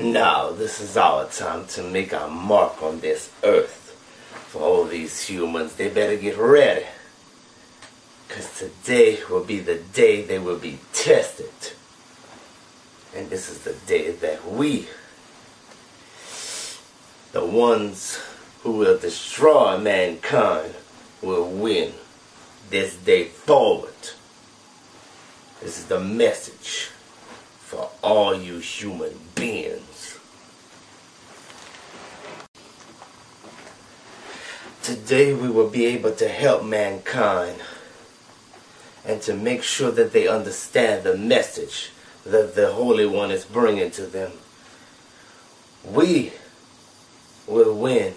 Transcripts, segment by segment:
Now, this is our time to make our mark on this earth. For all these humans, they better get ready. Because today will be the day they will be tested. And this is the day that we, the ones who will destroy mankind, will win this day forward. This is the message for all you human beings. Today we will be able to help mankind and to make sure that they understand the message that the Holy One is bringing to them. We will win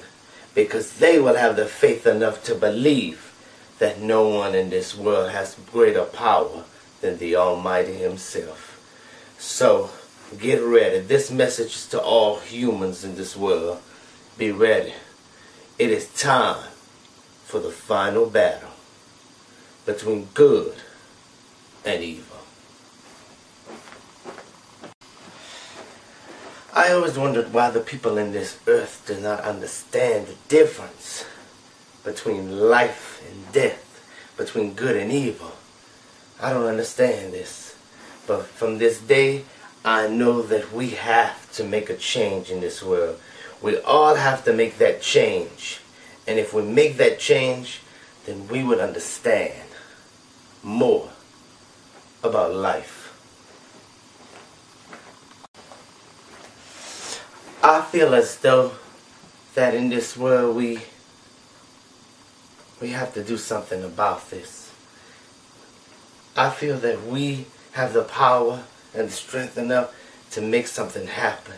because they will have the faith enough to believe that no one in this world has greater power than the Almighty Himself. So, get ready. This message is to all humans in this world. Be ready. It is time for the final battle between good and evil. I always wondered why the people in this earth do not understand the difference between life and death, between good and evil. I don't understand this. But from this day, I know that we have to make a change in this world. We all have to make that change. And if we make that change, then we would understand more about life. I feel as though that in this world we we have to do something about this. I feel that we have the power and strength enough to make something happen.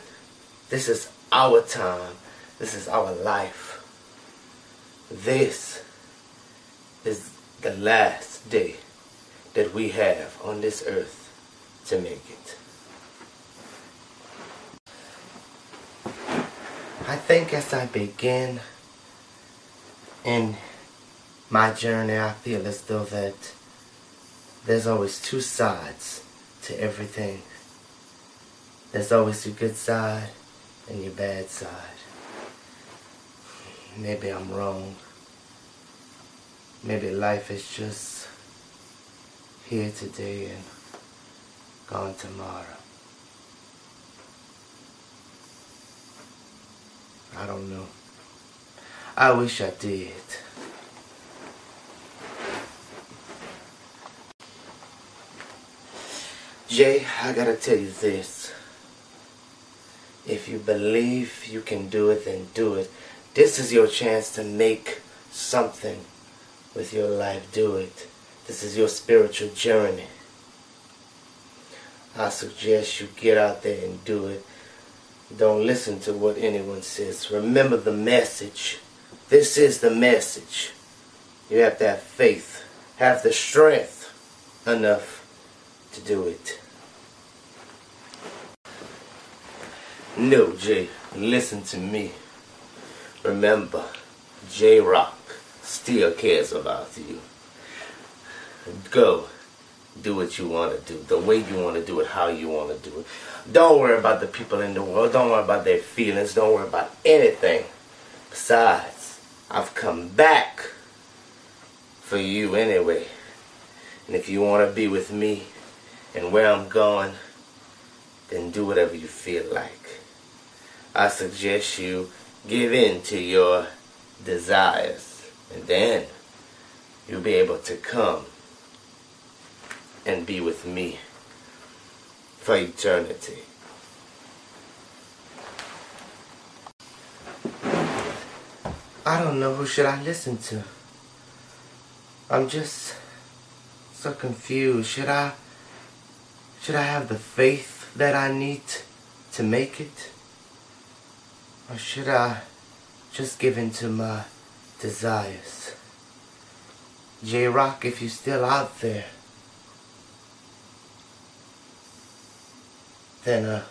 This is our time. This is our life. This is the last day that we have on this earth to make it. I think as I begin in my journey, I feel as though that there's always two sides to everything. There's always the good side and your bad side. Maybe I'm wrong. Maybe life is just here today and gone tomorrow. I don't know. I wish I did. Jay, I gotta tell you this. If you believe you can do it, then do it. This is your chance to make something with your life. Do it. This is your spiritual journey. I suggest you get out there and do it. Don't listen to what anyone says. Remember the message. This is the message. You have to have faith, have the strength enough to do it. No, Jay, listen to me. Remember, J Rock still cares about you. Go. Do what you want to do, the way you want to do it, how you want to do it. Don't worry about the people in the world. Don't worry about their feelings. Don't worry about anything. Besides, I've come back for you anyway. And if you want to be with me and where I'm going, then do whatever you feel like. I suggest you give in to your desires. And then you'll be able to come and be with me for eternity. I don't know who should I listen to. I'm just so confused. Should I should I have the faith that I need to make it? Or should I just give in to my desires? J-Rock, if you're still out there, then uh,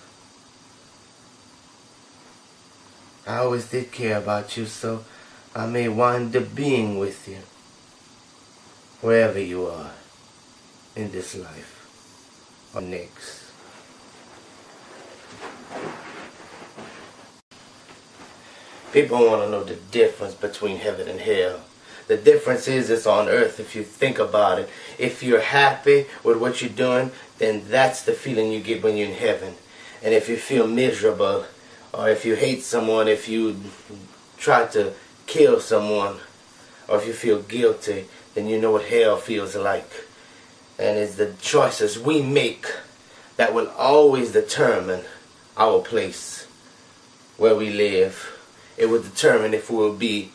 I always did care about you, so I may wind up being with you wherever you are in this life or next. People want to know the difference between heaven and hell. The difference is it's on earth if you think about it. If you're happy with what you're doing, then that's the feeling you get when you're in heaven. And if you feel miserable, or if you hate someone, if you try to kill someone, or if you feel guilty, then you know what hell feels like. And it's the choices we make that will always determine our place where we live it will determine if we will be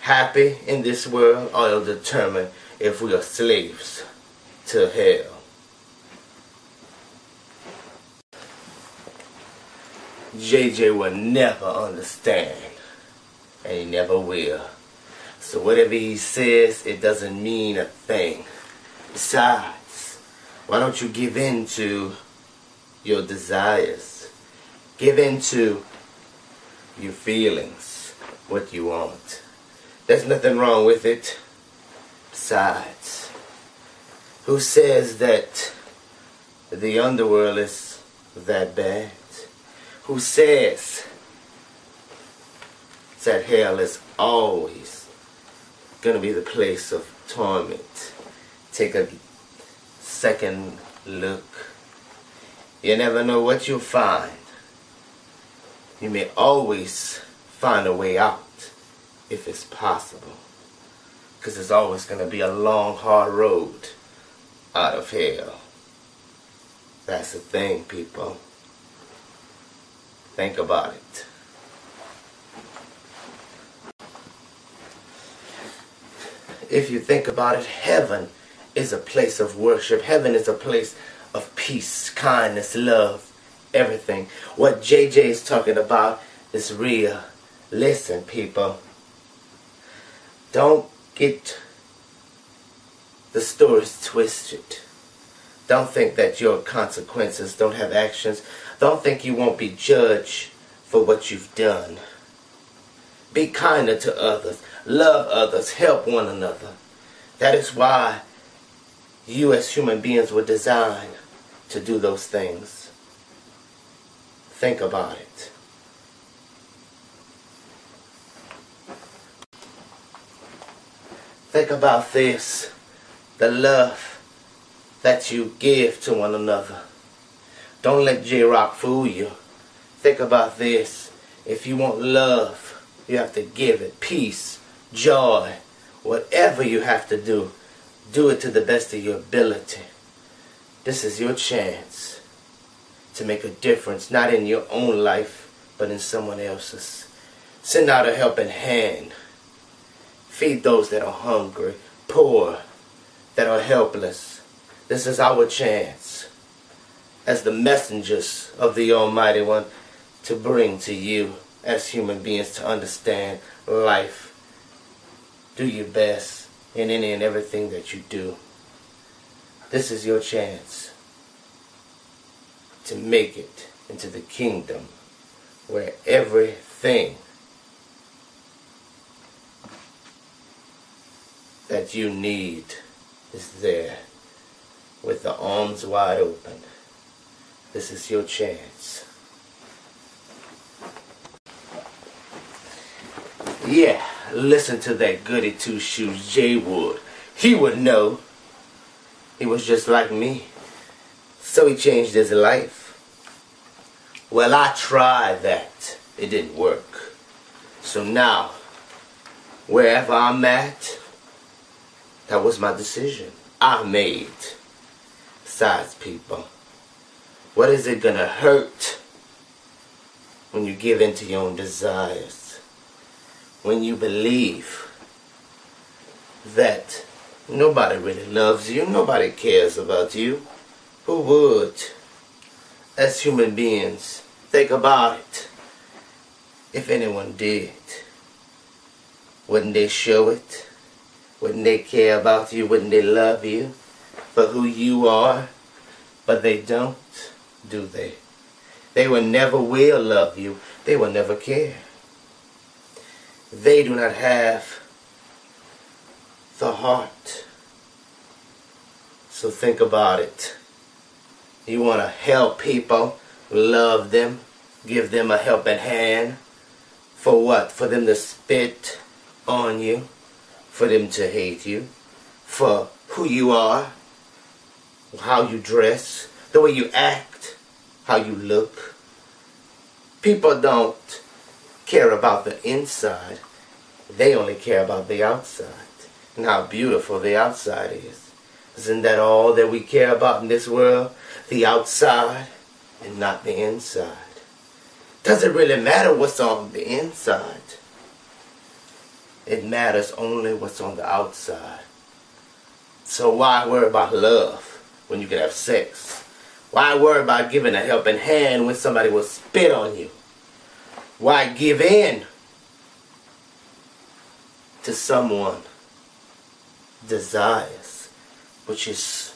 happy in this world or it will determine if we are slaves to hell. JJ will never understand and he never will. So whatever he says, it doesn't mean a thing. Besides, why don't you give in to your desires? Give in to your feelings, what you want. There's nothing wrong with it. Besides, who says that the underworld is that bad? Who says that hell is always to be the place of torment? Take a second look. You never know what you'll find you may always find a way out if it's possible. Because there's always going to be a long, hard road out of hell. That's the thing, people. Think about it. If you think about it, heaven is a place of worship. Heaven is a place of peace, kindness, love everything. What JJ is talking about is real. Listen, people. Don't get the stories twisted. Don't think that your consequences don't have actions. Don't think you won't be judged for what you've done. Be kinder to others. Love others. Help one another. That is why you as human beings were designed to do those things. Think about it. Think about this. The love that you give to one another. Don't let J-Rock fool you. Think about this. If you want love, you have to give it. Peace, joy, whatever you have to do, do it to the best of your ability. This is your chance to make a difference, not in your own life, but in someone else's. Send out a helping hand. Feed those that are hungry, poor, that are helpless. This is our chance as the messengers of the Almighty One to bring to you as human beings to understand life. Do your best in any and everything that you do. This is your chance to make it into the kingdom where everything that you need is there with the arms wide open. This is your chance. Yeah, listen to that goody two shoes Jay Wood. He would know. He was just like me. So he changed his life. Well, I tried that. It didn't work. So now, wherever I'm at, that was my decision. I made. Besides, people, what is it gonna hurt when you give in to your own desires? When you believe that nobody really loves you, nobody cares about you. Who would? as human beings, think about it. If anyone did, wouldn't they show it? Wouldn't they care about you? Wouldn't they love you for who you are? But they don't, do they? They will never will love you. They will never care. They do not have the heart. So think about it. You want to help people, love them, give them a helping hand. For what? For them to spit on you, for them to hate you, for who you are, how you dress, the way you act, how you look. People don't care about the inside. They only care about the outside and how beautiful the outside is. Isn't that all that we care about in this world? The outside and not the inside. Doesn't really matter what's on the inside. It matters only what's on the outside. So why worry about love when you can have sex? Why worry about giving a helping hand when somebody will spit on you? Why give in to someone desires, which is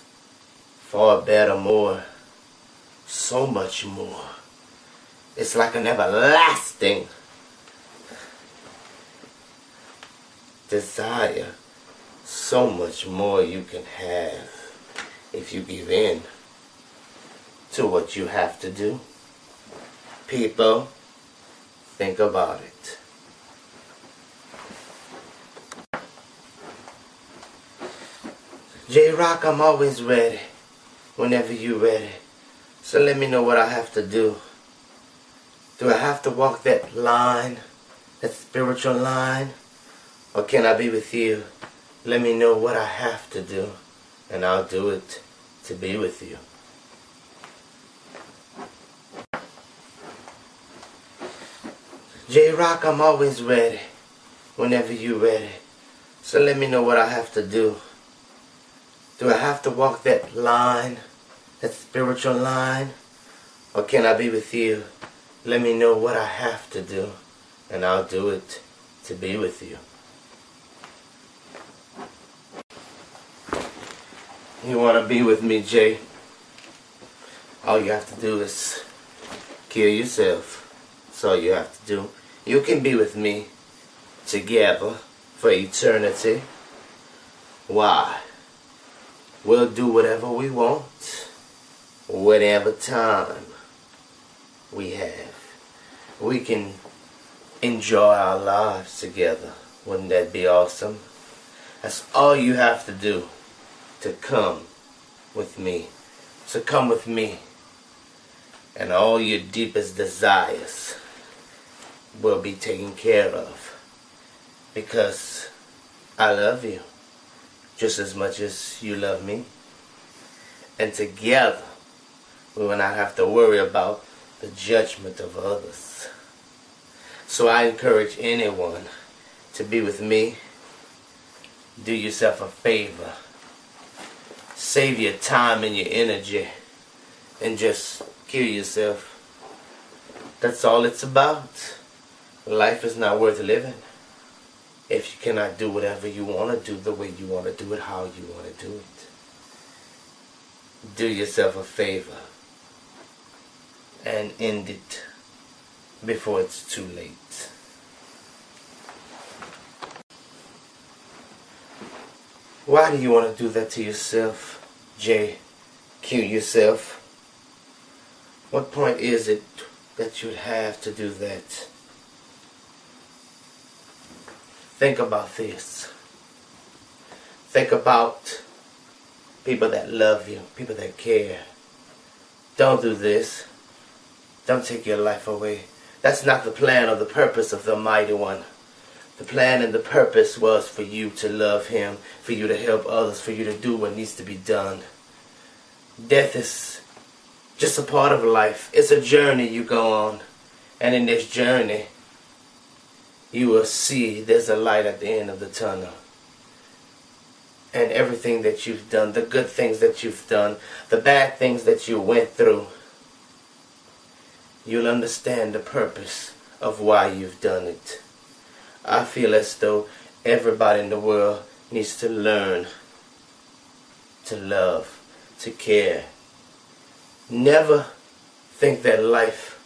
far better, more, so much more. It's like an everlasting desire. So much more you can have if you give in to what you have to do. People, think about it. J Rock, I'm always ready whenever you're ready. So let me know what I have to do. Do I have to walk that line, that spiritual line? Or can I be with you? Let me know what I have to do, and I'll do it to be with you. J Rock, I'm always ready whenever you're ready. So let me know what I have to do. Do I have to walk that line, that spiritual line? Or can I be with you? Let me know what I have to do, and I'll do it to be with you. You want to be with me, Jay? All you have to do is kill yourself. That's all you have to do. You can be with me together for eternity. Why? We'll do whatever we want, whatever time we have. We can enjoy our lives together. Wouldn't that be awesome? That's all you have to do to come with me. So come with me. And all your deepest desires will be taken care of. Because I love you just as much as you love me. And together, we will not have to worry about the judgment of others. So I encourage anyone to be with me. Do yourself a favor. Save your time and your energy and just kill yourself. That's all it's about. Life is not worth living if you cannot do whatever you want to do the way you want to do it, how you want to do it. Do yourself a favor and end it before it's too late. Why do you want to do that to yourself, Jay? Kill yourself? What point is it that you'd have to do that? Think about this. Think about people that love you, people that care. Don't do this. Don't take your life away. That's not the plan or the purpose of the Mighty One. The plan and the purpose was for you to love Him, for you to help others, for you to do what needs to be done. Death is just a part of life. It's a journey you go on. And in this journey, you will see there's a light at the end of the tunnel. And everything that you've done, the good things that you've done, the bad things that you went through, you'll understand the purpose of why you've done it. I feel as though everybody in the world needs to learn to love, to care. Never think that life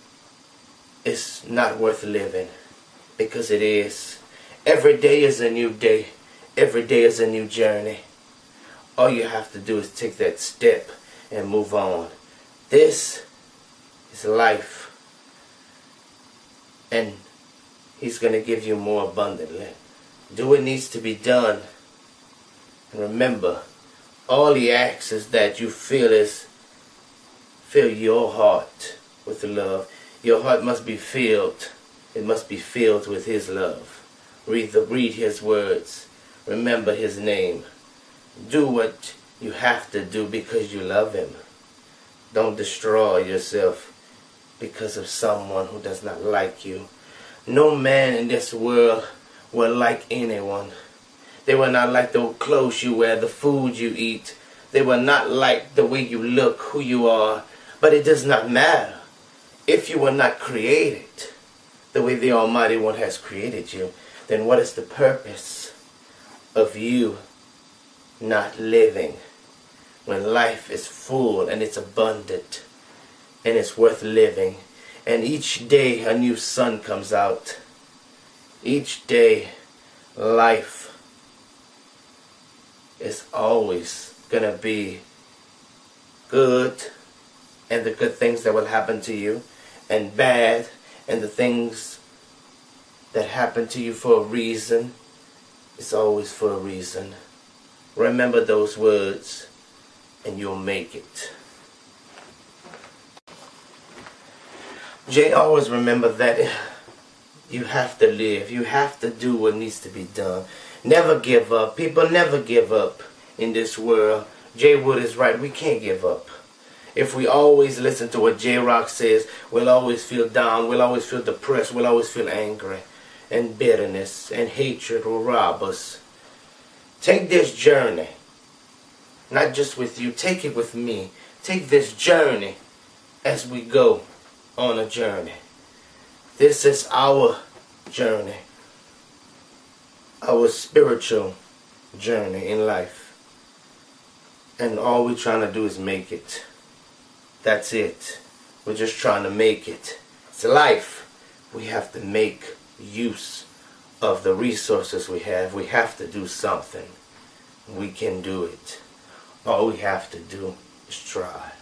is not worth living because it is. Every day is a new day. Every day is a new journey. All you have to do is take that step and move on. This is life. And He's going to give you more abundantly. Do what needs to be done. And remember, all He asks is that you feel is fill your heart with love. Your heart must be filled. It must be filled with His love. Read the read His words. Remember His name. Do what you have to do because you love Him. Don't destroy yourself because of someone who does not like you. No man in this world will like anyone. They will not like the clothes you wear, the food you eat. They will not like the way you look, who you are. But it does not matter if you were not created the way the Almighty One has created you. Then what is the purpose of you not living? when life is full and it's abundant and it's worth living. And each day a new sun comes out. Each day life is always going to be good and the good things that will happen to you and bad and the things that happen to you for a reason. It's always for a reason. Remember those words and you'll make it. Jay, always remember that you have to live. You have to do what needs to be done. Never give up. People never give up in this world. Jay Wood is right. We can't give up. If we always listen to what J Rock says, we'll always feel down. We'll always feel depressed. We'll always feel angry. And bitterness and hatred will rob us. Take this journey not just with you. Take it with me. Take this journey as we go on a journey. This is our journey, our spiritual journey in life. And all we're trying to do is make it. That's it. We're just trying to make it. It's life. We have to make use of the resources we have. We have to do something. We can do it. All we have to do is try.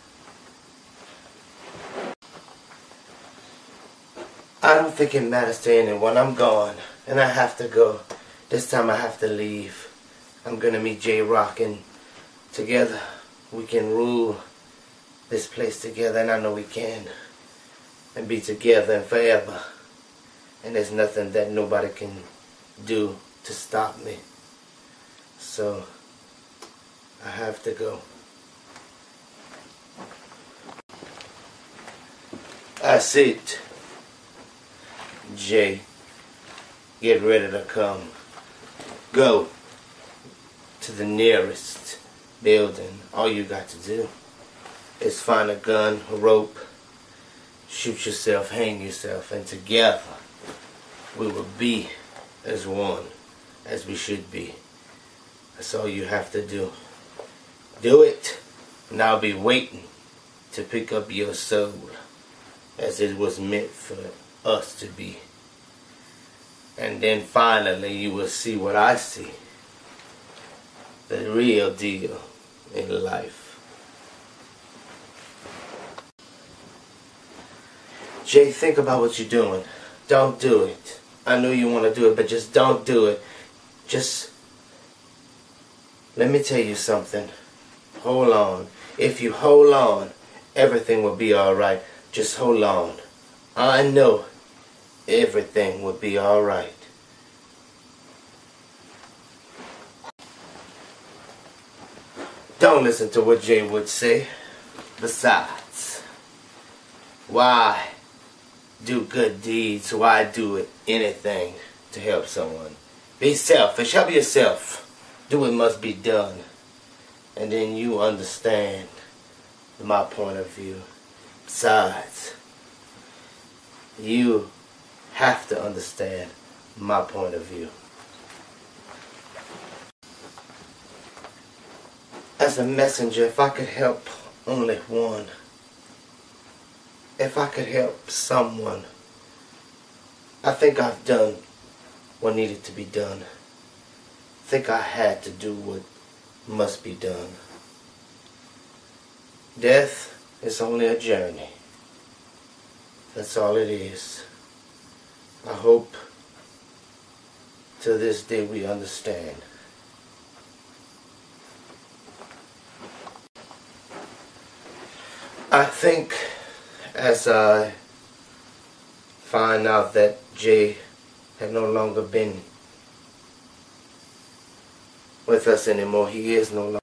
I don't think it matters to anyone. I'm gone. And I have to go. This time I have to leave. I'm gonna meet J Rock and together we can rule this place together and I know we can. And be together and forever. And there's nothing that nobody can do to stop me. So I have to go. That's it. Jay, get ready to come. Go to the nearest building. All you got to do is find a gun, a rope, shoot yourself, hang yourself, and together we will be as one, as we should be. That's all you have to do. Do it, and I'll be waiting to pick up your soul as it was meant for us to be. And then finally you will see what I see. The real deal in life. Jay, think about what you're doing. Don't do it. I know you want to do it, but just don't do it. Just let me tell you something. Hold on. If you hold on, everything will be alright. Just hold on. I know everything will be alright. Don't listen to what Jay would say. Besides, why do good deeds? Why do anything to help someone? Be selfish. Help yourself. Do what must be done and then you understand my point of view. Besides, you have to understand my point of view. As a messenger, if I could help only one, if I could help someone, I think I've done what needed to be done. I think I had to do what must be done. Death is only a journey. That's all it is. I hope to this day we understand. I think as I find out that Jay had no longer been with us anymore, he is no longer.